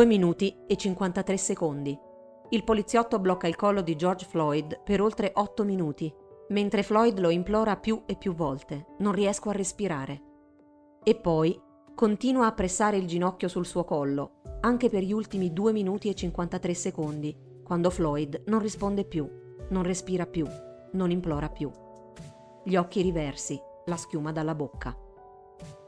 2 minuti e 53 secondi. Il poliziotto blocca il collo di George Floyd per oltre 8 minuti, mentre Floyd lo implora più e più volte. Non riesco a respirare. E poi continua a pressare il ginocchio sul suo collo, anche per gli ultimi 2 minuti e 53 secondi, quando Floyd non risponde più, non respira più, non implora più. Gli occhi riversi, la schiuma dalla bocca.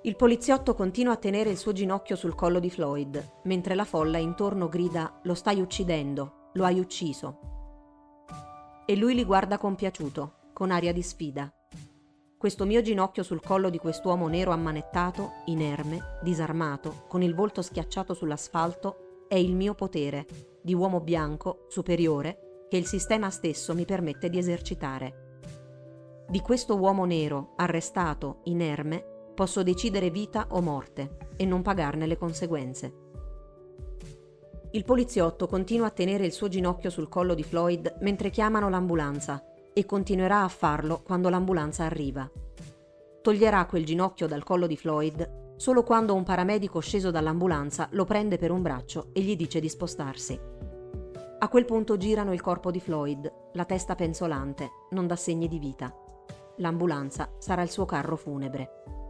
Il poliziotto continua a tenere il suo ginocchio sul collo di Floyd, mentre la folla intorno grida Lo stai uccidendo, lo hai ucciso. E lui li guarda compiaciuto, con aria di sfida. Questo mio ginocchio sul collo di quest'uomo nero ammanettato, inerme, disarmato, con il volto schiacciato sull'asfalto, è il mio potere, di uomo bianco, superiore, che il sistema stesso mi permette di esercitare. Di questo uomo nero, arrestato, inerme, Posso decidere vita o morte e non pagarne le conseguenze. Il poliziotto continua a tenere il suo ginocchio sul collo di Floyd mentre chiamano l'ambulanza e continuerà a farlo quando l'ambulanza arriva. Toglierà quel ginocchio dal collo di Floyd solo quando un paramedico sceso dall'ambulanza lo prende per un braccio e gli dice di spostarsi. A quel punto girano il corpo di Floyd, la testa penzolante, non dà segni di vita. L'ambulanza sarà il suo carro funebre.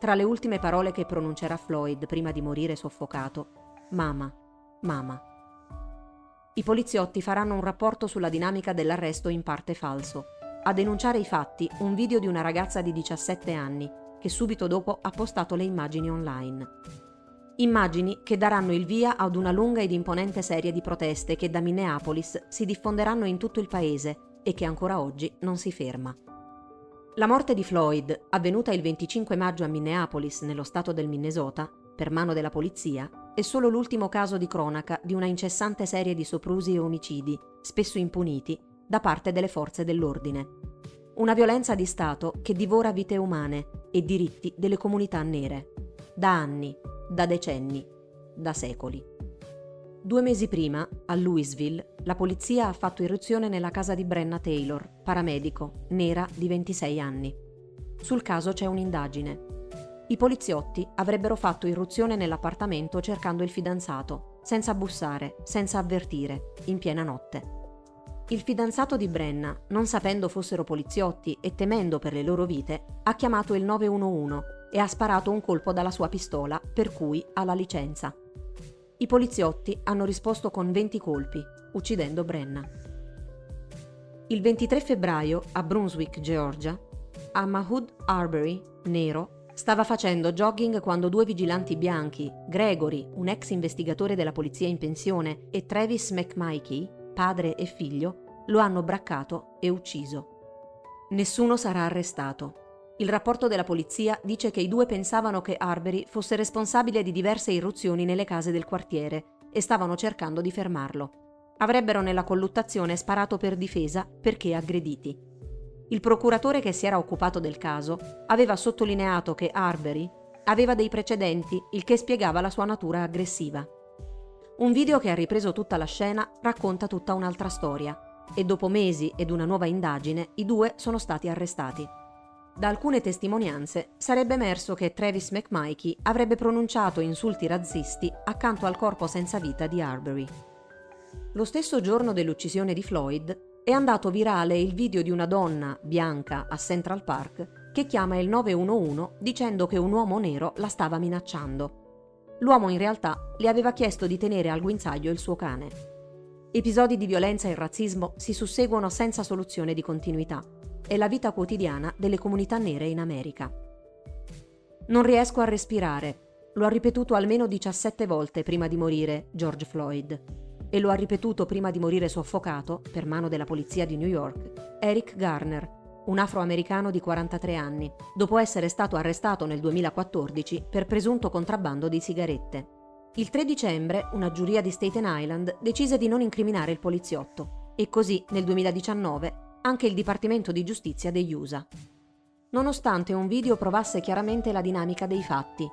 Tra le ultime parole che pronuncerà Floyd prima di morire soffocato, Mama, Mama. I poliziotti faranno un rapporto sulla dinamica dell'arresto in parte falso. A denunciare i fatti un video di una ragazza di 17 anni che subito dopo ha postato le immagini online. Immagini che daranno il via ad una lunga ed imponente serie di proteste che da Minneapolis si diffonderanno in tutto il paese e che ancora oggi non si ferma. La morte di Floyd, avvenuta il 25 maggio a Minneapolis, nello stato del Minnesota, per mano della polizia, è solo l'ultimo caso di cronaca di una incessante serie di soprusi e omicidi, spesso impuniti, da parte delle forze dell'ordine. Una violenza di Stato che divora vite umane e diritti delle comunità nere. Da anni, da decenni, da secoli. Due mesi prima, a Louisville, la polizia ha fatto irruzione nella casa di Brenna Taylor, paramedico, nera di 26 anni. Sul caso c'è un'indagine. I poliziotti avrebbero fatto irruzione nell'appartamento cercando il fidanzato, senza bussare, senza avvertire, in piena notte. Il fidanzato di Brenna, non sapendo fossero poliziotti e temendo per le loro vite, ha chiamato il 911 e ha sparato un colpo dalla sua pistola, per cui ha la licenza. I poliziotti hanno risposto con 20 colpi, uccidendo Brenna. Il 23 febbraio, a Brunswick, Georgia, a Mahmoud Arbery, nero, stava facendo jogging quando due vigilanti bianchi, Gregory, un ex investigatore della polizia in pensione, e Travis McMikey, padre e figlio, lo hanno braccato e ucciso. Nessuno sarà arrestato. Il rapporto della polizia dice che i due pensavano che Arbery fosse responsabile di diverse irruzioni nelle case del quartiere e stavano cercando di fermarlo. Avrebbero nella colluttazione sparato per difesa perché aggrediti. Il procuratore che si era occupato del caso aveva sottolineato che Arbery aveva dei precedenti, il che spiegava la sua natura aggressiva. Un video che ha ripreso tutta la scena racconta tutta un'altra storia e dopo mesi ed una nuova indagine i due sono stati arrestati. Da alcune testimonianze sarebbe emerso che Travis McMikey avrebbe pronunciato insulti razzisti accanto al corpo senza vita di Arbery. Lo stesso giorno dell'uccisione di Floyd è andato virale il video di una donna bianca a Central Park che chiama il 911 dicendo che un uomo nero la stava minacciando. L'uomo in realtà le aveva chiesto di tenere al guinzaglio il suo cane. Episodi di violenza e razzismo si susseguono senza soluzione di continuità è la vita quotidiana delle comunità nere in America. Non riesco a respirare. Lo ha ripetuto almeno 17 volte prima di morire George Floyd. E lo ha ripetuto prima di morire soffocato, per mano della polizia di New York, Eric Garner, un afroamericano di 43 anni, dopo essere stato arrestato nel 2014 per presunto contrabbando di sigarette. Il 3 dicembre una giuria di Staten Island decise di non incriminare il poliziotto e così nel 2019 anche il Dipartimento di Giustizia degli USA. Nonostante un video provasse chiaramente la dinamica dei fatti,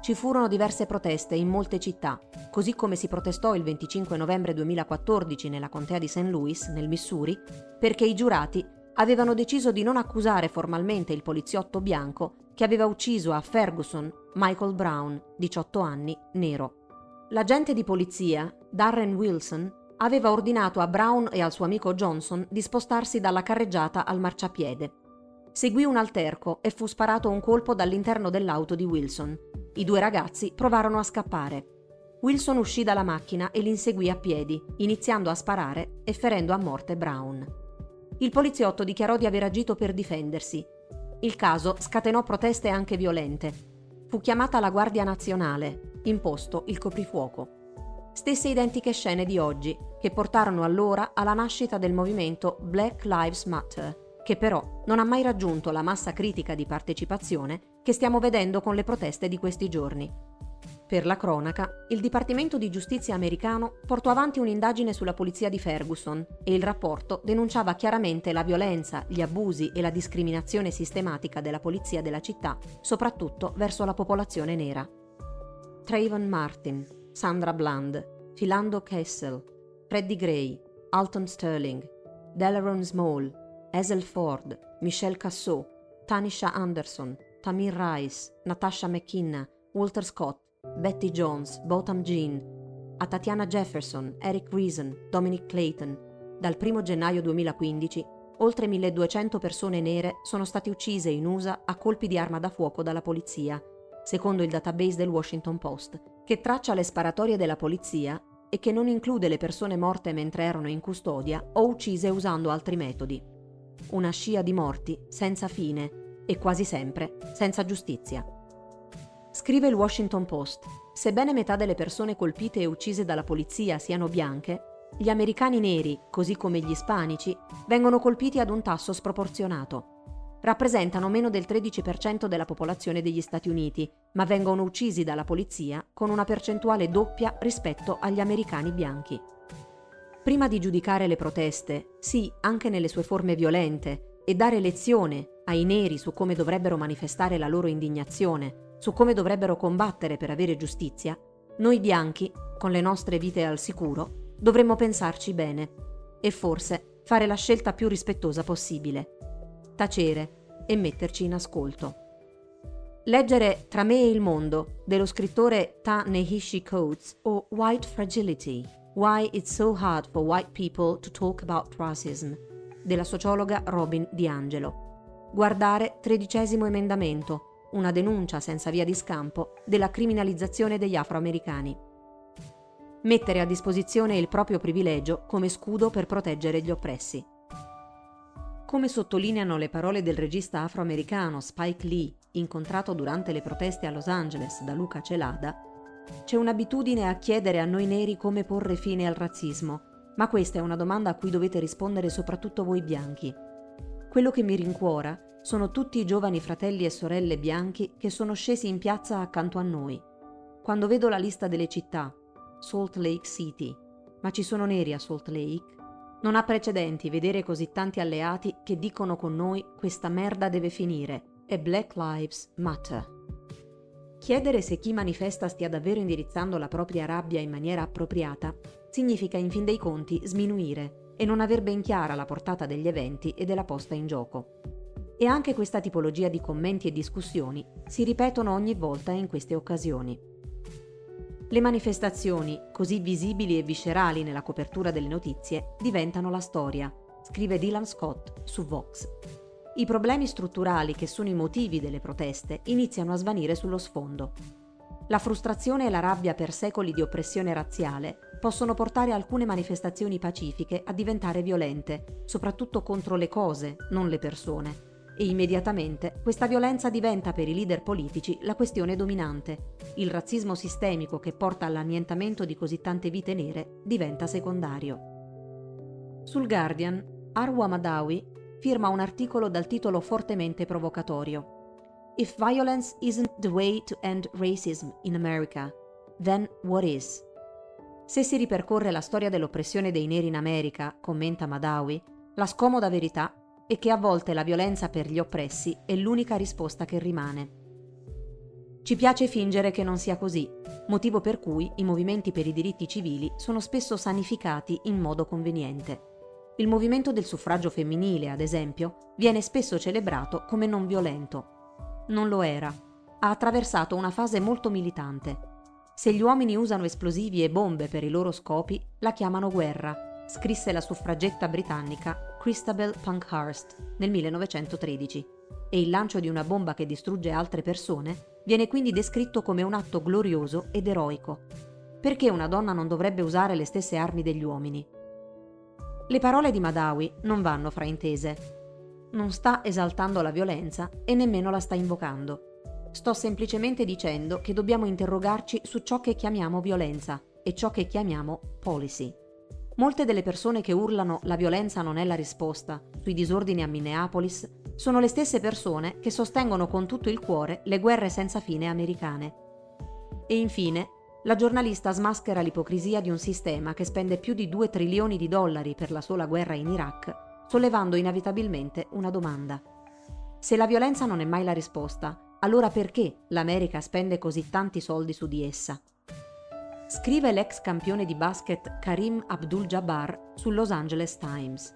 ci furono diverse proteste in molte città, così come si protestò il 25 novembre 2014 nella contea di St. Louis, nel Missouri, perché i giurati avevano deciso di non accusare formalmente il poliziotto bianco che aveva ucciso a Ferguson Michael Brown, 18 anni, nero. L'agente di polizia, Darren Wilson, aveva ordinato a Brown e al suo amico Johnson di spostarsi dalla carreggiata al marciapiede. Seguì un alterco e fu sparato un colpo dall'interno dell'auto di Wilson. I due ragazzi provarono a scappare. Wilson uscì dalla macchina e li inseguì a piedi, iniziando a sparare e ferendo a morte Brown. Il poliziotto dichiarò di aver agito per difendersi. Il caso scatenò proteste anche violente. Fu chiamata la Guardia Nazionale, imposto il coprifuoco. Stesse identiche scene di oggi, che portarono allora alla nascita del movimento Black Lives Matter, che però non ha mai raggiunto la massa critica di partecipazione che stiamo vedendo con le proteste di questi giorni. Per la cronaca, il Dipartimento di Giustizia americano portò avanti un'indagine sulla polizia di Ferguson e il rapporto denunciava chiaramente la violenza, gli abusi e la discriminazione sistematica della polizia della città, soprattutto verso la popolazione nera. Trayvon Martin, Sandra Bland, Philando Kessel, Freddie Gray, Alton Sterling, Delaron Small, Hazel Ford, Michelle Cassot, Tanisha Anderson, Tamir Rice, Natasha McKinna, Walter Scott, Betty Jones, Botham Jean, a Tatiana Jefferson, Eric Reason, Dominic Clayton. Dal 1 gennaio 2015, oltre 1200 persone nere sono state uccise in USA a colpi di arma da fuoco dalla polizia, secondo il database del Washington Post, che traccia le sparatorie della polizia e che non include le persone morte mentre erano in custodia o uccise usando altri metodi. Una scia di morti senza fine e quasi sempre senza giustizia. Scrive il Washington Post, sebbene metà delle persone colpite e uccise dalla polizia siano bianche, gli americani neri, così come gli ispanici, vengono colpiti ad un tasso sproporzionato. Rappresentano meno del 13% della popolazione degli Stati Uniti, ma vengono uccisi dalla polizia con una percentuale doppia rispetto agli americani bianchi. Prima di giudicare le proteste, sì, anche nelle sue forme violente, e dare lezione ai neri su come dovrebbero manifestare la loro indignazione, su come dovrebbero combattere per avere giustizia, noi bianchi, con le nostre vite al sicuro, dovremmo pensarci bene e forse fare la scelta più rispettosa possibile. Tacere e metterci in ascolto. Leggere Tra me e il mondo dello scrittore Ta Nehishi Coates o White Fragility, Why It's So Hard for White People to Talk About Racism della sociologa Robin DiAngelo. Guardare tredicesimo emendamento una denuncia senza via di scampo della criminalizzazione degli afroamericani. Mettere a disposizione il proprio privilegio come scudo per proteggere gli oppressi. Come sottolineano le parole del regista afroamericano Spike Lee, incontrato durante le proteste a Los Angeles da Luca Celada, c'è un'abitudine a chiedere a noi neri come porre fine al razzismo, ma questa è una domanda a cui dovete rispondere soprattutto voi bianchi. Quello che mi rincuora sono tutti i giovani fratelli e sorelle bianchi che sono scesi in piazza accanto a noi. Quando vedo la lista delle città, Salt Lake City, ma ci sono neri a Salt Lake, non ha precedenti vedere così tanti alleati che dicono con noi questa merda deve finire e Black Lives Matter. Chiedere se chi manifesta stia davvero indirizzando la propria rabbia in maniera appropriata significa in fin dei conti sminuire e non aver ben chiara la portata degli eventi e della posta in gioco. E anche questa tipologia di commenti e discussioni si ripetono ogni volta in queste occasioni. Le manifestazioni, così visibili e viscerali nella copertura delle notizie, diventano la storia, scrive Dylan Scott su Vox. I problemi strutturali che sono i motivi delle proteste iniziano a svanire sullo sfondo. La frustrazione e la rabbia per secoli di oppressione razziale possono portare alcune manifestazioni pacifiche a diventare violente, soprattutto contro le cose, non le persone, e immediatamente questa violenza diventa per i leader politici la questione dominante. Il razzismo sistemico che porta all'annientamento di così tante vite nere diventa secondario. Sul Guardian, Arwa Madawi firma un articolo dal titolo fortemente provocatorio. If violence isn't the way to end racism in America, then what is? Se si ripercorre la storia dell'oppressione dei neri in America, commenta Madawi, la scomoda verità e che a volte la violenza per gli oppressi è l'unica risposta che rimane. Ci piace fingere che non sia così, motivo per cui i movimenti per i diritti civili sono spesso sanificati in modo conveniente. Il movimento del suffragio femminile, ad esempio, viene spesso celebrato come non violento. Non lo era. Ha attraversato una fase molto militante. Se gli uomini usano esplosivi e bombe per i loro scopi, la chiamano guerra, scrisse la suffragetta britannica Christabel Pankhurst nel 1913. E il lancio di una bomba che distrugge altre persone viene quindi descritto come un atto glorioso ed eroico. Perché una donna non dovrebbe usare le stesse armi degli uomini? Le parole di Madawi non vanno fraintese. Non sta esaltando la violenza e nemmeno la sta invocando. Sto semplicemente dicendo che dobbiamo interrogarci su ciò che chiamiamo violenza e ciò che chiamiamo policy. Molte delle persone che urlano la violenza non è la risposta sui disordini a Minneapolis sono le stesse persone che sostengono con tutto il cuore le guerre senza fine americane. E infine, la giornalista smaschera l'ipocrisia di un sistema che spende più di 2 trilioni di dollari per la sola guerra in Iraq, sollevando inevitabilmente una domanda. Se la violenza non è mai la risposta, allora perché l'America spende così tanti soldi su di essa? Scrive l'ex campione di basket Karim Abdul-Jabbar sul Los Angeles Times.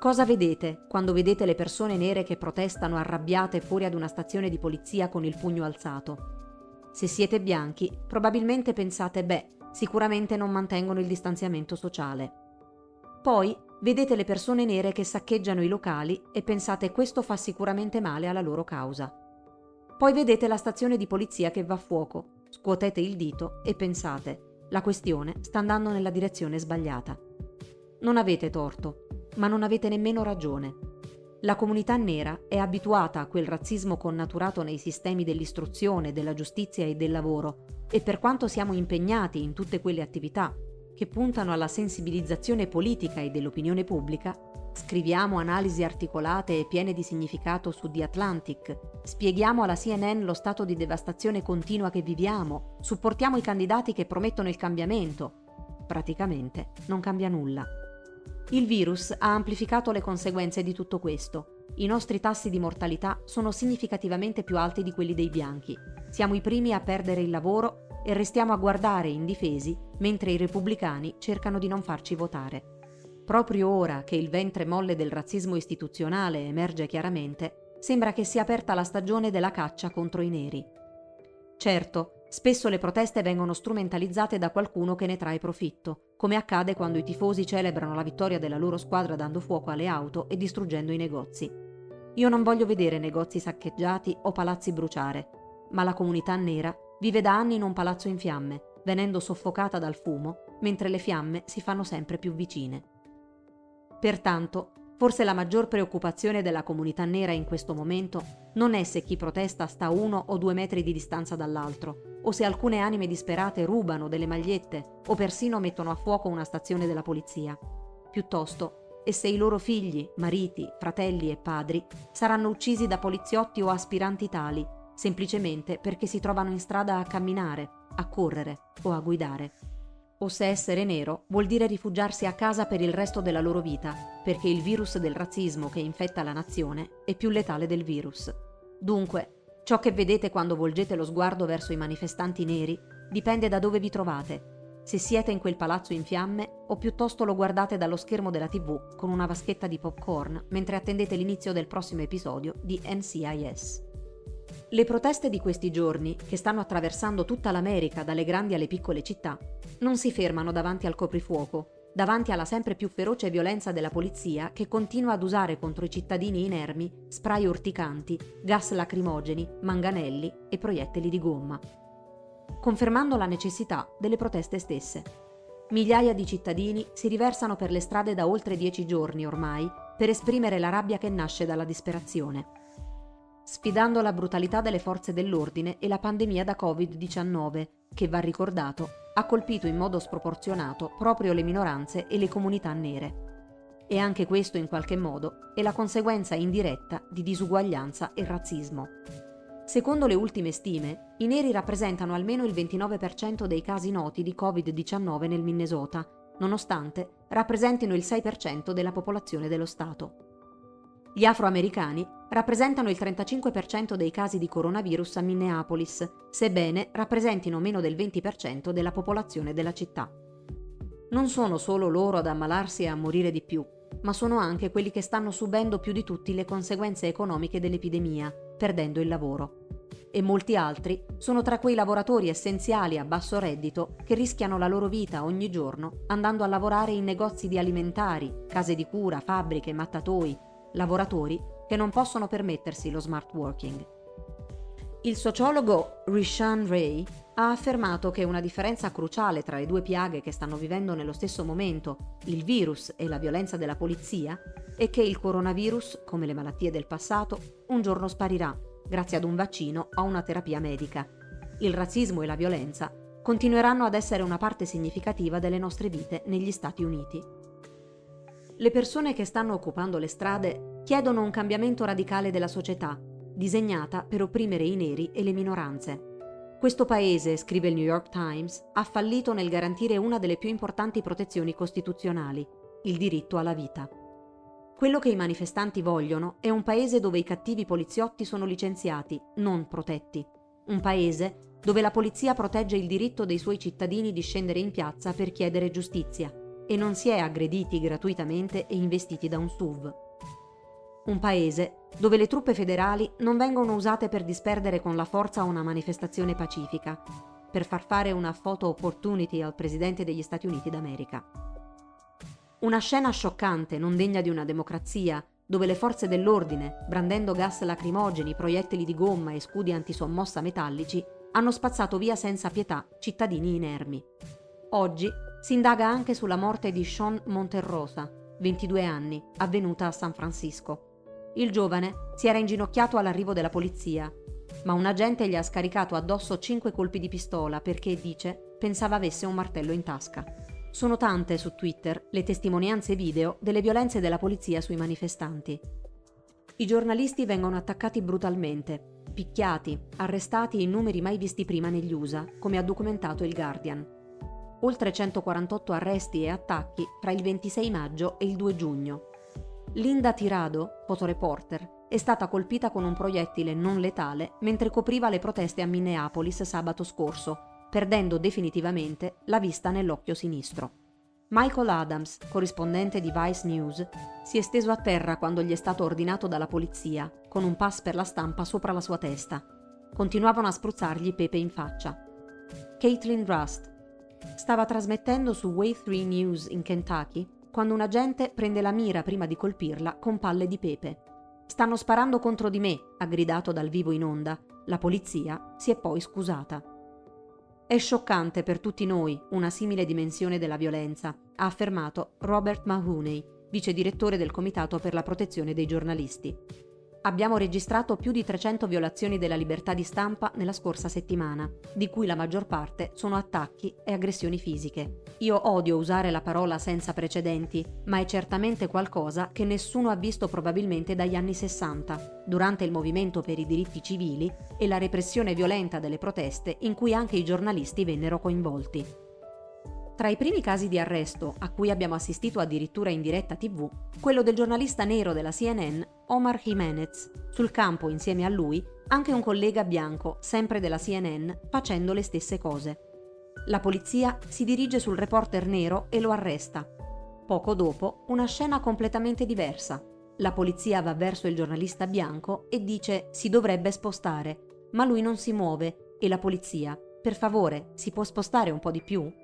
Cosa vedete quando vedete le persone nere che protestano arrabbiate fuori ad una stazione di polizia con il pugno alzato? Se siete bianchi, probabilmente pensate, beh, sicuramente non mantengono il distanziamento sociale. Poi vedete le persone nere che saccheggiano i locali e pensate questo fa sicuramente male alla loro causa. Poi vedete la stazione di polizia che va a fuoco, scuotete il dito e pensate, la questione sta andando nella direzione sbagliata. Non avete torto, ma non avete nemmeno ragione. La comunità nera è abituata a quel razzismo connaturato nei sistemi dell'istruzione, della giustizia e del lavoro e per quanto siamo impegnati in tutte quelle attività che puntano alla sensibilizzazione politica e dell'opinione pubblica, Scriviamo analisi articolate e piene di significato su The Atlantic, spieghiamo alla CNN lo stato di devastazione continua che viviamo, supportiamo i candidati che promettono il cambiamento. Praticamente non cambia nulla. Il virus ha amplificato le conseguenze di tutto questo. I nostri tassi di mortalità sono significativamente più alti di quelli dei bianchi. Siamo i primi a perdere il lavoro e restiamo a guardare indifesi mentre i repubblicani cercano di non farci votare. Proprio ora che il ventre molle del razzismo istituzionale emerge chiaramente, sembra che sia aperta la stagione della caccia contro i neri. Certo, spesso le proteste vengono strumentalizzate da qualcuno che ne trae profitto, come accade quando i tifosi celebrano la vittoria della loro squadra dando fuoco alle auto e distruggendo i negozi. Io non voglio vedere negozi saccheggiati o palazzi bruciare, ma la comunità nera vive da anni in un palazzo in fiamme, venendo soffocata dal fumo, mentre le fiamme si fanno sempre più vicine. Pertanto, forse la maggior preoccupazione della comunità nera in questo momento non è se chi protesta sta a uno o due metri di distanza dall'altro, o se alcune anime disperate rubano delle magliette o persino mettono a fuoco una stazione della polizia. Piuttosto, è se i loro figli, mariti, fratelli e padri saranno uccisi da poliziotti o aspiranti tali, semplicemente perché si trovano in strada a camminare, a correre o a guidare o se essere nero vuol dire rifugiarsi a casa per il resto della loro vita, perché il virus del razzismo che infetta la nazione è più letale del virus. Dunque, ciò che vedete quando volgete lo sguardo verso i manifestanti neri dipende da dove vi trovate, se siete in quel palazzo in fiamme o piuttosto lo guardate dallo schermo della tv con una vaschetta di popcorn mentre attendete l'inizio del prossimo episodio di NCIS. Le proteste di questi giorni, che stanno attraversando tutta l'America dalle grandi alle piccole città, non si fermano davanti al coprifuoco, davanti alla sempre più feroce violenza della polizia che continua ad usare contro i cittadini inermi spray urticanti, gas lacrimogeni, manganelli e proiettili di gomma. Confermando la necessità delle proteste stesse. Migliaia di cittadini si riversano per le strade da oltre dieci giorni ormai per esprimere la rabbia che nasce dalla disperazione sfidando la brutalità delle forze dell'ordine e la pandemia da Covid-19, che va ricordato ha colpito in modo sproporzionato proprio le minoranze e le comunità nere. E anche questo in qualche modo è la conseguenza indiretta di disuguaglianza e razzismo. Secondo le ultime stime, i neri rappresentano almeno il 29% dei casi noti di Covid-19 nel Minnesota, nonostante rappresentino il 6% della popolazione dello Stato. Gli afroamericani rappresentano il 35% dei casi di coronavirus a Minneapolis, sebbene rappresentino meno del 20% della popolazione della città. Non sono solo loro ad ammalarsi e a morire di più, ma sono anche quelli che stanno subendo più di tutti le conseguenze economiche dell'epidemia, perdendo il lavoro. e molti altri sono tra quei lavoratori essenziali a basso reddito che rischiano la loro vita ogni giorno andando a lavorare in negozi di alimentari, case di cura, fabbriche, mattatoi, lavoratori che non possono permettersi lo smart working. Il sociologo Rishan Ray ha affermato che una differenza cruciale tra le due piaghe che stanno vivendo nello stesso momento, il virus e la violenza della polizia, è che il coronavirus, come le malattie del passato, un giorno sparirà grazie ad un vaccino o una terapia medica. Il razzismo e la violenza continueranno ad essere una parte significativa delle nostre vite negli Stati Uniti. Le persone che stanno occupando le strade chiedono un cambiamento radicale della società, disegnata per opprimere i neri e le minoranze. Questo paese, scrive il New York Times, ha fallito nel garantire una delle più importanti protezioni costituzionali, il diritto alla vita. Quello che i manifestanti vogliono è un paese dove i cattivi poliziotti sono licenziati, non protetti. Un paese dove la polizia protegge il diritto dei suoi cittadini di scendere in piazza per chiedere giustizia e non si è aggrediti gratuitamente e investiti da un SUV. Un paese dove le truppe federali non vengono usate per disperdere con la forza una manifestazione pacifica, per far fare una photo opportunity al Presidente degli Stati Uniti d'America. Una scena scioccante, non degna di una democrazia, dove le forze dell'ordine, brandendo gas lacrimogeni, proiettili di gomma e scudi antisommossa metallici, hanno spazzato via senza pietà cittadini inermi. Oggi si indaga anche sulla morte di Sean Monterrosa, 22 anni, avvenuta a San Francisco. Il giovane si era inginocchiato all'arrivo della polizia, ma un agente gli ha scaricato addosso cinque colpi di pistola perché, dice, pensava avesse un martello in tasca. Sono tante su Twitter le testimonianze video delle violenze della polizia sui manifestanti. I giornalisti vengono attaccati brutalmente, picchiati, arrestati in numeri mai visti prima negli USA, come ha documentato il Guardian. Oltre 148 arresti e attacchi fra il 26 maggio e il 2 giugno. Linda Tirado, fotoreporter, è stata colpita con un proiettile non letale mentre copriva le proteste a Minneapolis sabato scorso perdendo definitivamente la vista nell'occhio sinistro. Michael Adams, corrispondente di Vice News, si è steso a terra quando gli è stato ordinato dalla polizia, con un pass per la stampa sopra la sua testa. Continuavano a spruzzargli pepe in faccia. Caitlin Rust stava trasmettendo su Way 3 News in Kentucky quando un agente prende la mira prima di colpirla con palle di pepe. Stanno sparando contro di me, ha gridato dal vivo in onda. La polizia si è poi scusata. È scioccante per tutti noi una simile dimensione della violenza, ha affermato Robert Mahoney, vice direttore del Comitato per la protezione dei giornalisti. Abbiamo registrato più di 300 violazioni della libertà di stampa nella scorsa settimana, di cui la maggior parte sono attacchi e aggressioni fisiche. Io odio usare la parola senza precedenti, ma è certamente qualcosa che nessuno ha visto probabilmente dagli anni 60, durante il movimento per i diritti civili e la repressione violenta delle proteste in cui anche i giornalisti vennero coinvolti. Tra i primi casi di arresto, a cui abbiamo assistito addirittura in diretta tv, quello del giornalista nero della CNN, Omar Jimenez. Sul campo, insieme a lui, anche un collega bianco, sempre della CNN, facendo le stesse cose. La polizia si dirige sul reporter nero e lo arresta. Poco dopo, una scena completamente diversa. La polizia va verso il giornalista bianco e dice si dovrebbe spostare, ma lui non si muove e la polizia, per favore, si può spostare un po' di più?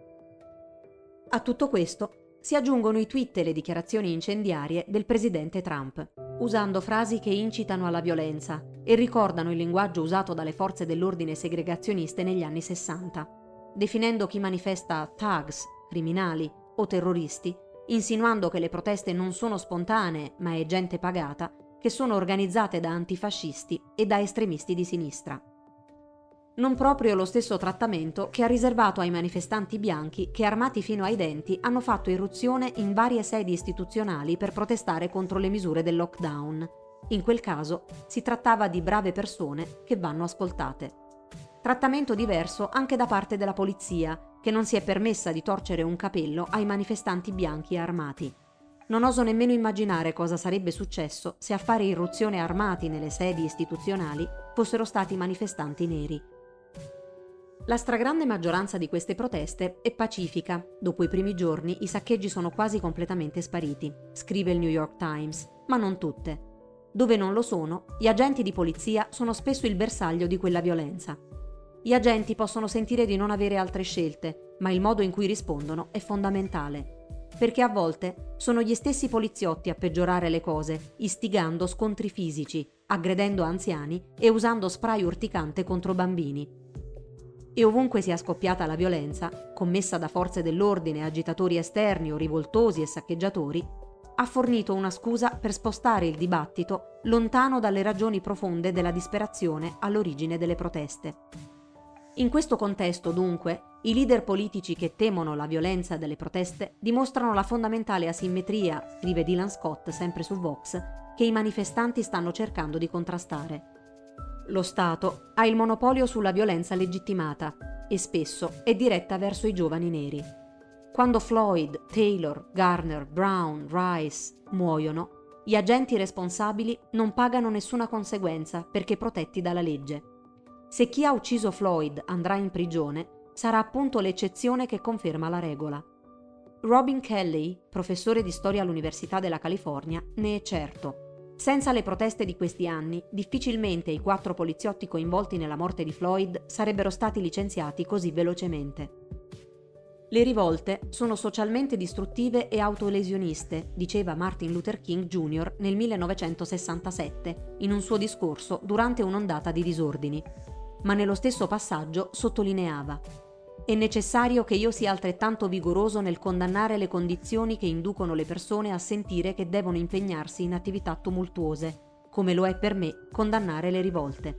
A tutto questo si aggiungono i tweet e le dichiarazioni incendiarie del presidente Trump, usando frasi che incitano alla violenza e ricordano il linguaggio usato dalle forze dell'ordine segregazioniste negli anni 60, definendo chi manifesta thugs, criminali o terroristi, insinuando che le proteste non sono spontanee ma è gente pagata, che sono organizzate da antifascisti e da estremisti di sinistra non proprio lo stesso trattamento che ha riservato ai manifestanti bianchi che armati fino ai denti hanno fatto irruzione in varie sedi istituzionali per protestare contro le misure del lockdown. In quel caso si trattava di brave persone che vanno ascoltate. Trattamento diverso anche da parte della polizia, che non si è permessa di torcere un capello ai manifestanti bianchi armati. Non oso nemmeno immaginare cosa sarebbe successo se a fare irruzione armati nelle sedi istituzionali fossero stati manifestanti neri. La stragrande maggioranza di queste proteste è pacifica. Dopo i primi giorni i saccheggi sono quasi completamente spariti, scrive il New York Times, ma non tutte. Dove non lo sono, gli agenti di polizia sono spesso il bersaglio di quella violenza. Gli agenti possono sentire di non avere altre scelte, ma il modo in cui rispondono è fondamentale. Perché a volte sono gli stessi poliziotti a peggiorare le cose, istigando scontri fisici, aggredendo anziani e usando spray urticante contro bambini. E ovunque sia scoppiata la violenza, commessa da forze dell'ordine, agitatori esterni o rivoltosi e saccheggiatori, ha fornito una scusa per spostare il dibattito lontano dalle ragioni profonde della disperazione all'origine delle proteste. In questo contesto, dunque, i leader politici che temono la violenza delle proteste dimostrano la fondamentale asimmetria, scrive Dylan Scott sempre su Vox, che i manifestanti stanno cercando di contrastare. Lo Stato ha il monopolio sulla violenza legittimata e spesso è diretta verso i giovani neri. Quando Floyd, Taylor, Garner, Brown, Rice muoiono, gli agenti responsabili non pagano nessuna conseguenza perché protetti dalla legge. Se chi ha ucciso Floyd andrà in prigione, sarà appunto l'eccezione che conferma la regola. Robin Kelly, professore di storia all'Università della California, ne è certo. Senza le proteste di questi anni, difficilmente i quattro poliziotti coinvolti nella morte di Floyd sarebbero stati licenziati così velocemente. Le rivolte sono socialmente distruttive e autolesioniste, diceva Martin Luther King Jr. nel 1967 in un suo discorso durante un'ondata di disordini. Ma nello stesso passaggio sottolineava è necessario che io sia altrettanto vigoroso nel condannare le condizioni che inducono le persone a sentire che devono impegnarsi in attività tumultuose, come lo è per me condannare le rivolte.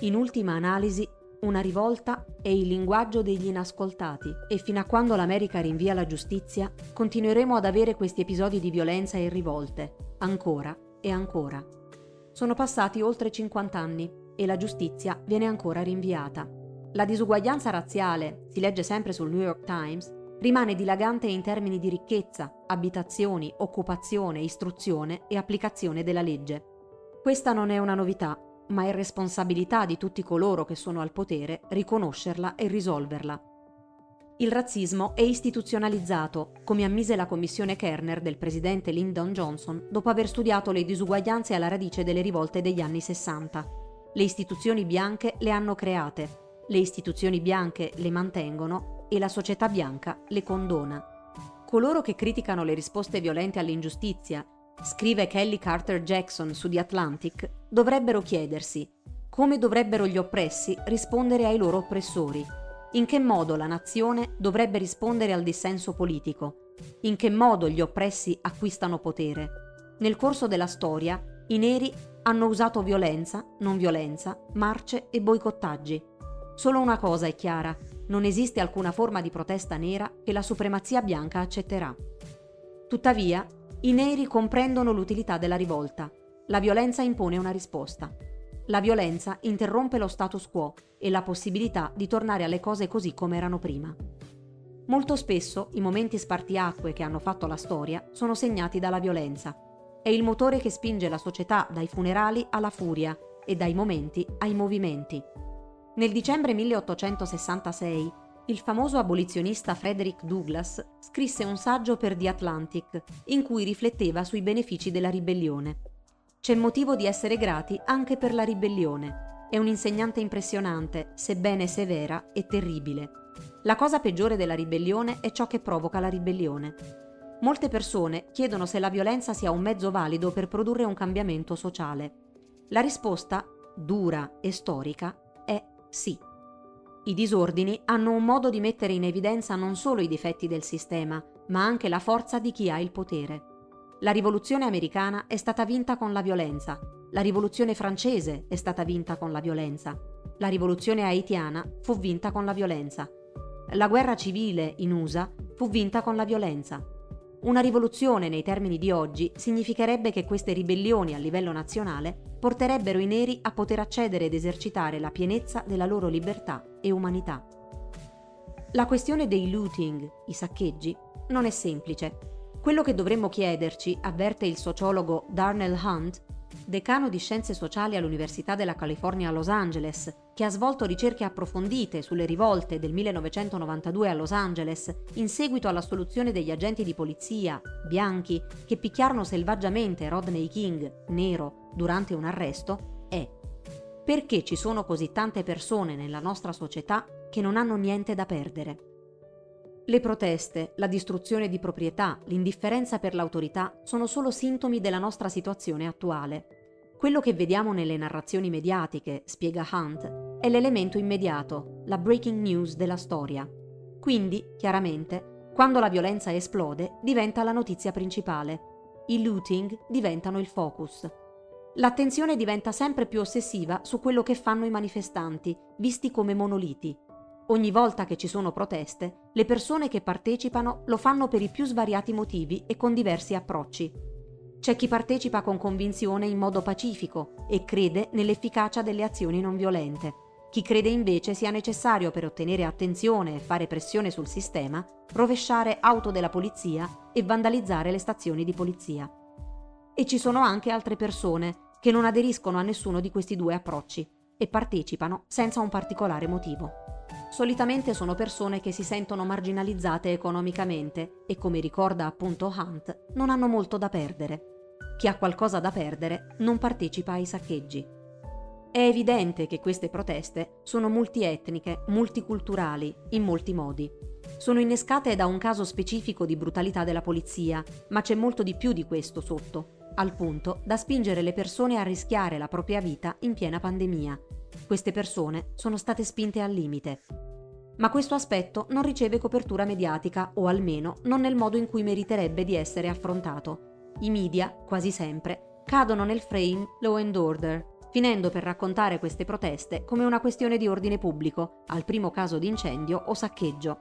In ultima analisi, una rivolta è il linguaggio degli inascoltati e fino a quando l'America rinvia la giustizia, continueremo ad avere questi episodi di violenza e rivolte, ancora e ancora. Sono passati oltre 50 anni e la giustizia viene ancora rinviata. La disuguaglianza razziale, si legge sempre sul New York Times, rimane dilagante in termini di ricchezza, abitazioni, occupazione, istruzione e applicazione della legge. Questa non è una novità, ma è responsabilità di tutti coloro che sono al potere riconoscerla e risolverla. Il razzismo è istituzionalizzato, come ammise la commissione Kerner del presidente Lyndon Johnson dopo aver studiato le disuguaglianze alla radice delle rivolte degli anni 60. Le istituzioni bianche le hanno create le istituzioni bianche le mantengono e la società bianca le condona. Coloro che criticano le risposte violente all'ingiustizia, scrive Kelly Carter Jackson su The Atlantic, dovrebbero chiedersi come dovrebbero gli oppressi rispondere ai loro oppressori, in che modo la nazione dovrebbe rispondere al dissenso politico, in che modo gli oppressi acquistano potere. Nel corso della storia, i neri hanno usato violenza, non violenza, marce e boicottaggi Solo una cosa è chiara, non esiste alcuna forma di protesta nera che la supremazia bianca accetterà. Tuttavia, i neri comprendono l'utilità della rivolta. La violenza impone una risposta. La violenza interrompe lo status quo e la possibilità di tornare alle cose così come erano prima. Molto spesso i momenti spartiacque che hanno fatto la storia sono segnati dalla violenza. È il motore che spinge la società dai funerali alla furia e dai momenti ai movimenti. Nel dicembre 1866 il famoso abolizionista Frederick Douglass scrisse un saggio per The Atlantic in cui rifletteva sui benefici della ribellione. C'è motivo di essere grati anche per la ribellione. È un insegnante impressionante, sebbene severa e terribile. La cosa peggiore della ribellione è ciò che provoca la ribellione. Molte persone chiedono se la violenza sia un mezzo valido per produrre un cambiamento sociale. La risposta, dura e storica, sì. I disordini hanno un modo di mettere in evidenza non solo i difetti del sistema, ma anche la forza di chi ha il potere. La rivoluzione americana è stata vinta con la violenza, la rivoluzione francese è stata vinta con la violenza, la rivoluzione haitiana fu vinta con la violenza, la guerra civile in USA fu vinta con la violenza. Una rivoluzione nei termini di oggi significherebbe che queste ribellioni a livello nazionale porterebbero i neri a poter accedere ed esercitare la pienezza della loro libertà e umanità. La questione dei looting, i saccheggi, non è semplice. Quello che dovremmo chiederci, avverte il sociologo Darnell Hunt, decano di scienze sociali all'Università della California a Los Angeles, che ha svolto ricerche approfondite sulle rivolte del 1992 a Los Angeles in seguito alla soluzione degli agenti di polizia, bianchi, che picchiarono selvaggiamente Rodney King, nero, durante un arresto, è perché ci sono così tante persone nella nostra società che non hanno niente da perdere. Le proteste, la distruzione di proprietà, l'indifferenza per l'autorità sono solo sintomi della nostra situazione attuale. Quello che vediamo nelle narrazioni mediatiche, spiega Hunt, è l'elemento immediato, la breaking news della storia. Quindi, chiaramente, quando la violenza esplode, diventa la notizia principale. I looting diventano il focus. L'attenzione diventa sempre più ossessiva su quello che fanno i manifestanti, visti come monoliti, Ogni volta che ci sono proteste, le persone che partecipano lo fanno per i più svariati motivi e con diversi approcci. C'è chi partecipa con convinzione in modo pacifico e crede nell'efficacia delle azioni non violente. Chi crede invece sia necessario per ottenere attenzione e fare pressione sul sistema, rovesciare auto della polizia e vandalizzare le stazioni di polizia. E ci sono anche altre persone che non aderiscono a nessuno di questi due approcci e partecipano senza un particolare motivo. Solitamente sono persone che si sentono marginalizzate economicamente e, come ricorda appunto Hunt, non hanno molto da perdere. Chi ha qualcosa da perdere non partecipa ai saccheggi. È evidente che queste proteste sono multietniche, multiculturali, in molti modi. Sono innescate da un caso specifico di brutalità della polizia, ma c'è molto di più di questo sotto, al punto da spingere le persone a rischiare la propria vita in piena pandemia. Queste persone sono state spinte al limite. Ma questo aspetto non riceve copertura mediatica, o almeno non nel modo in cui meriterebbe di essere affrontato. I media, quasi sempre, cadono nel frame law and order, finendo per raccontare queste proteste come una questione di ordine pubblico, al primo caso di incendio o saccheggio.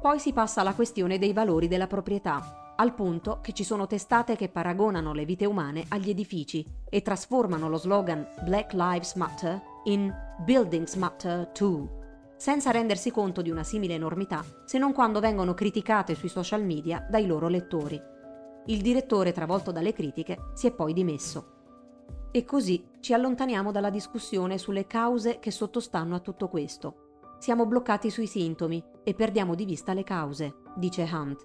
Poi si passa alla questione dei valori della proprietà, al punto che ci sono testate che paragonano le vite umane agli edifici e trasformano lo slogan Black Lives Matter in Buildings Matter Too senza rendersi conto di una simile enormità se non quando vengono criticate sui social media dai loro lettori. Il direttore, travolto dalle critiche, si è poi dimesso. E così ci allontaniamo dalla discussione sulle cause che sottostanno a tutto questo. Siamo bloccati sui sintomi e perdiamo di vista le cause, dice Hunt.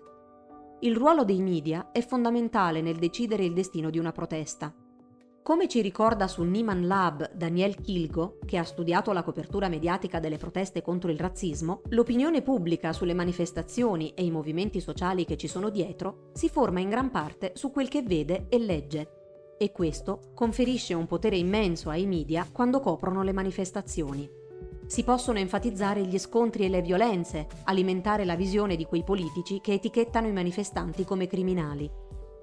Il ruolo dei media è fondamentale nel decidere il destino di una protesta. Come ci ricorda sul Nieman Lab Daniel Kilgo, che ha studiato la copertura mediatica delle proteste contro il razzismo, l'opinione pubblica sulle manifestazioni e i movimenti sociali che ci sono dietro si forma in gran parte su quel che vede e legge. E questo conferisce un potere immenso ai media quando coprono le manifestazioni. Si possono enfatizzare gli scontri e le violenze, alimentare la visione di quei politici che etichettano i manifestanti come criminali.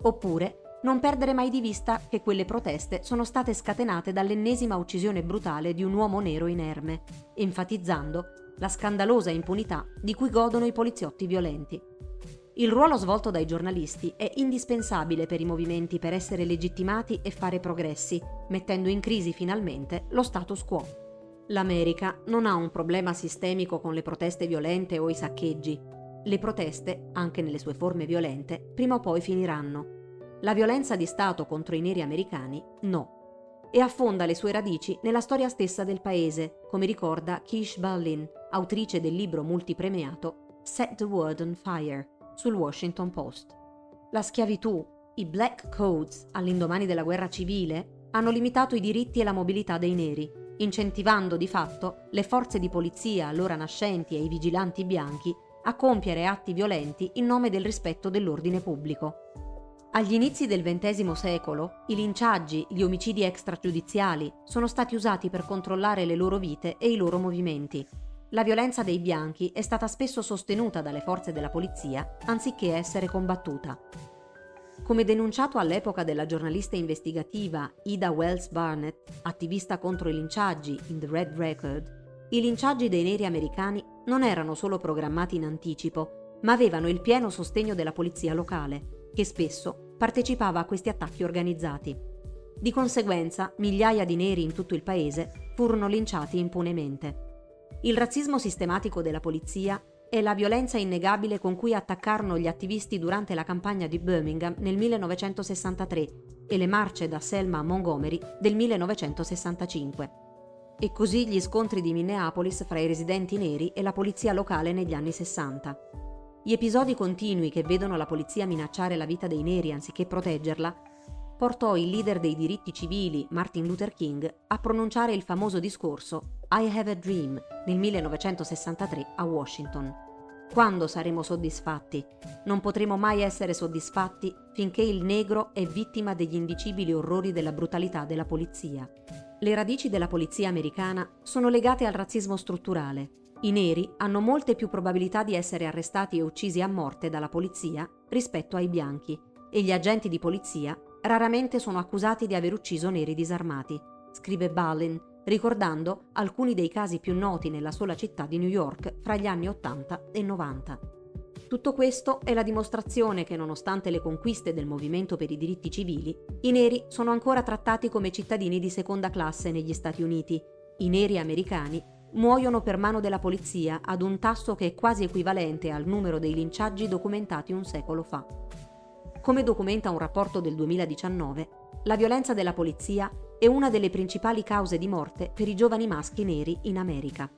Oppure non perdere mai di vista che quelle proteste sono state scatenate dall'ennesima uccisione brutale di un uomo nero inerme, enfatizzando la scandalosa impunità di cui godono i poliziotti violenti. Il ruolo svolto dai giornalisti è indispensabile per i movimenti per essere legittimati e fare progressi, mettendo in crisi finalmente lo status quo. L'America non ha un problema sistemico con le proteste violente o i saccheggi. Le proteste, anche nelle sue forme violente, prima o poi finiranno la violenza di Stato contro i neri americani no. E affonda le sue radici nella storia stessa del paese, come ricorda Kish Ballin, autrice del libro multipremiato Set the World on Fire sul Washington Post. La schiavitù, i Black Codes all'indomani della guerra civile, hanno limitato i diritti e la mobilità dei neri, incentivando di fatto le forze di polizia allora nascenti e i vigilanti bianchi a compiere atti violenti in nome del rispetto dell'ordine pubblico. Agli inizi del XX secolo, i linciaggi, gli omicidi extragiudiziali sono stati usati per controllare le loro vite e i loro movimenti. La violenza dei bianchi è stata spesso sostenuta dalle forze della polizia anziché essere combattuta. Come denunciato all'epoca della giornalista investigativa Ida Wells Barnett, attivista contro i linciaggi in The Red Record, i linciaggi dei neri americani non erano solo programmati in anticipo, ma avevano il pieno sostegno della polizia locale che spesso partecipava a questi attacchi organizzati. Di conseguenza, migliaia di neri in tutto il paese furono linciati impunemente. Il razzismo sistematico della polizia è la violenza innegabile con cui attaccarono gli attivisti durante la campagna di Birmingham nel 1963 e le marce da Selma a Montgomery del 1965. E così gli scontri di Minneapolis fra i residenti neri e la polizia locale negli anni 60. Gli episodi continui che vedono la polizia minacciare la vita dei neri anziché proteggerla portò il leader dei diritti civili, Martin Luther King, a pronunciare il famoso discorso I Have a Dream nel 1963 a Washington. Quando saremo soddisfatti? Non potremo mai essere soddisfatti finché il negro è vittima degli indicibili orrori della brutalità della polizia. Le radici della polizia americana sono legate al razzismo strutturale. I neri hanno molte più probabilità di essere arrestati e uccisi a morte dalla polizia rispetto ai bianchi e gli agenti di polizia raramente sono accusati di aver ucciso neri disarmati, scrive Balin, ricordando alcuni dei casi più noti nella sola città di New York fra gli anni 80 e 90. Tutto questo è la dimostrazione che nonostante le conquiste del movimento per i diritti civili, i neri sono ancora trattati come cittadini di seconda classe negli Stati Uniti. I neri americani muoiono per mano della polizia ad un tasso che è quasi equivalente al numero dei linciaggi documentati un secolo fa. Come documenta un rapporto del 2019, la violenza della polizia è una delle principali cause di morte per i giovani maschi neri in America.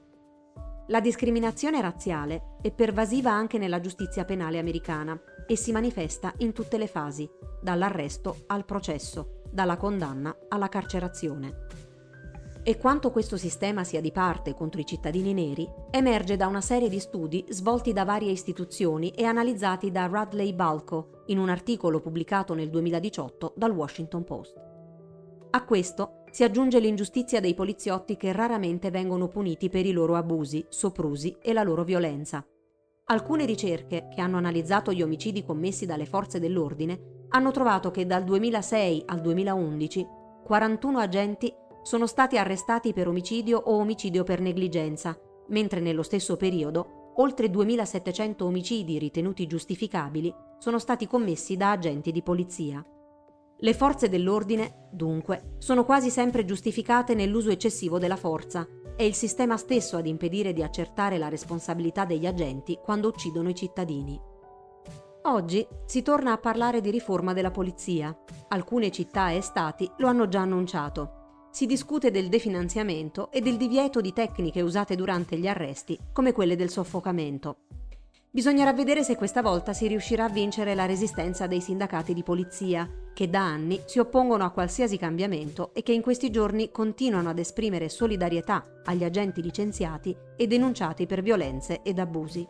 La discriminazione razziale è pervasiva anche nella giustizia penale americana e si manifesta in tutte le fasi, dall'arresto al processo, dalla condanna alla carcerazione e quanto questo sistema sia di parte contro i cittadini neri emerge da una serie di studi svolti da varie istituzioni e analizzati da Radley Balco in un articolo pubblicato nel 2018 dal Washington Post. A questo si aggiunge l'ingiustizia dei poliziotti che raramente vengono puniti per i loro abusi, soprusi e la loro violenza. Alcune ricerche che hanno analizzato gli omicidi commessi dalle forze dell'ordine hanno trovato che dal 2006 al 2011 41 agenti sono stati arrestati per omicidio o omicidio per negligenza, mentre nello stesso periodo oltre 2.700 omicidi ritenuti giustificabili sono stati commessi da agenti di polizia. Le forze dell'ordine, dunque, sono quasi sempre giustificate nell'uso eccessivo della forza. È il sistema stesso ad impedire di accertare la responsabilità degli agenti quando uccidono i cittadini. Oggi si torna a parlare di riforma della polizia. Alcune città e stati lo hanno già annunciato si discute del definanziamento e del divieto di tecniche usate durante gli arresti, come quelle del soffocamento. Bisognerà vedere se questa volta si riuscirà a vincere la resistenza dei sindacati di polizia, che da anni si oppongono a qualsiasi cambiamento e che in questi giorni continuano ad esprimere solidarietà agli agenti licenziati e denunciati per violenze ed abusi.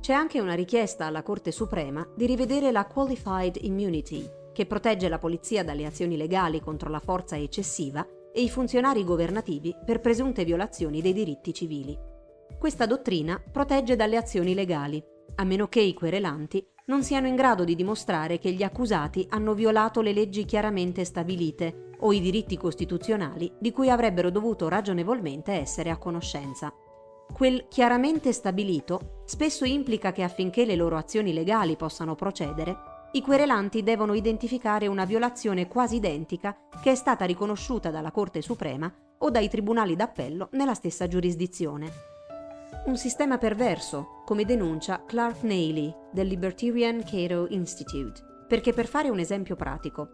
C'è anche una richiesta alla Corte Suprema di rivedere la Qualified Immunity, che protegge la polizia dalle azioni legali contro la forza eccessiva e i funzionari governativi per presunte violazioni dei diritti civili. Questa dottrina protegge dalle azioni legali, a meno che i querelanti non siano in grado di dimostrare che gli accusati hanno violato le leggi chiaramente stabilite o i diritti costituzionali di cui avrebbero dovuto ragionevolmente essere a conoscenza. Quel chiaramente stabilito spesso implica che affinché le loro azioni legali possano procedere, i querelanti devono identificare una violazione quasi identica che è stata riconosciuta dalla Corte Suprema o dai tribunali d'appello nella stessa giurisdizione. Un sistema perverso, come denuncia Clark Neily del Libertarian Cato Institute, perché per fare un esempio pratico,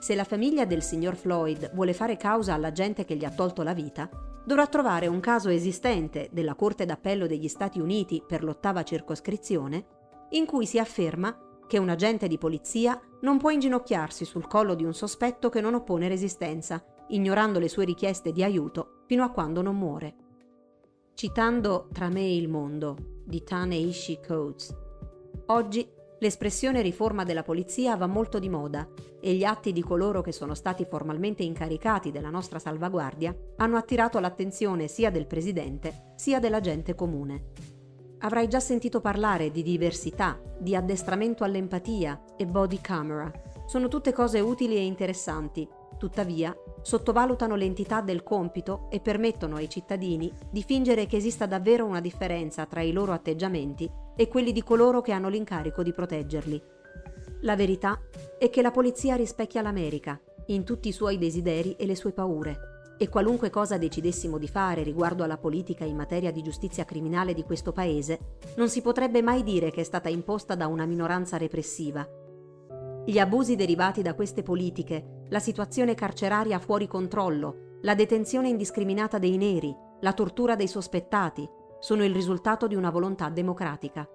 se la famiglia del signor Floyd vuole fare causa alla gente che gli ha tolto la vita, dovrà trovare un caso esistente della Corte d'Appello degli Stati Uniti per l'ottava circoscrizione in cui si afferma che un agente di polizia non può inginocchiarsi sul collo di un sospetto che non oppone resistenza, ignorando le sue richieste di aiuto fino a quando non muore. Citando Tra me e il mondo di Ta-Nehisi Coates, oggi l'espressione riforma della polizia va molto di moda e gli atti di coloro che sono stati formalmente incaricati della nostra salvaguardia hanno attirato l'attenzione sia del presidente sia della gente comune. Avrai già sentito parlare di diversità, di addestramento all'empatia e body camera. Sono tutte cose utili e interessanti, tuttavia sottovalutano l'entità del compito e permettono ai cittadini di fingere che esista davvero una differenza tra i loro atteggiamenti e quelli di coloro che hanno l'incarico di proteggerli. La verità è che la polizia rispecchia l'America, in tutti i suoi desideri e le sue paure. E qualunque cosa decidessimo di fare riguardo alla politica in materia di giustizia criminale di questo paese, non si potrebbe mai dire che è stata imposta da una minoranza repressiva. Gli abusi derivati da queste politiche, la situazione carceraria fuori controllo, la detenzione indiscriminata dei neri, la tortura dei sospettati, sono il risultato di una volontà democratica.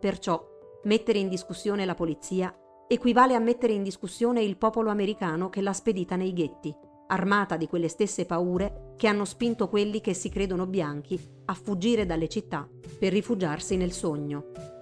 Perciò, mettere in discussione la polizia equivale a mettere in discussione il popolo americano che l'ha spedita nei ghetti, armata di quelle stesse paure che hanno spinto quelli che si credono bianchi a fuggire dalle città per rifugiarsi nel sogno.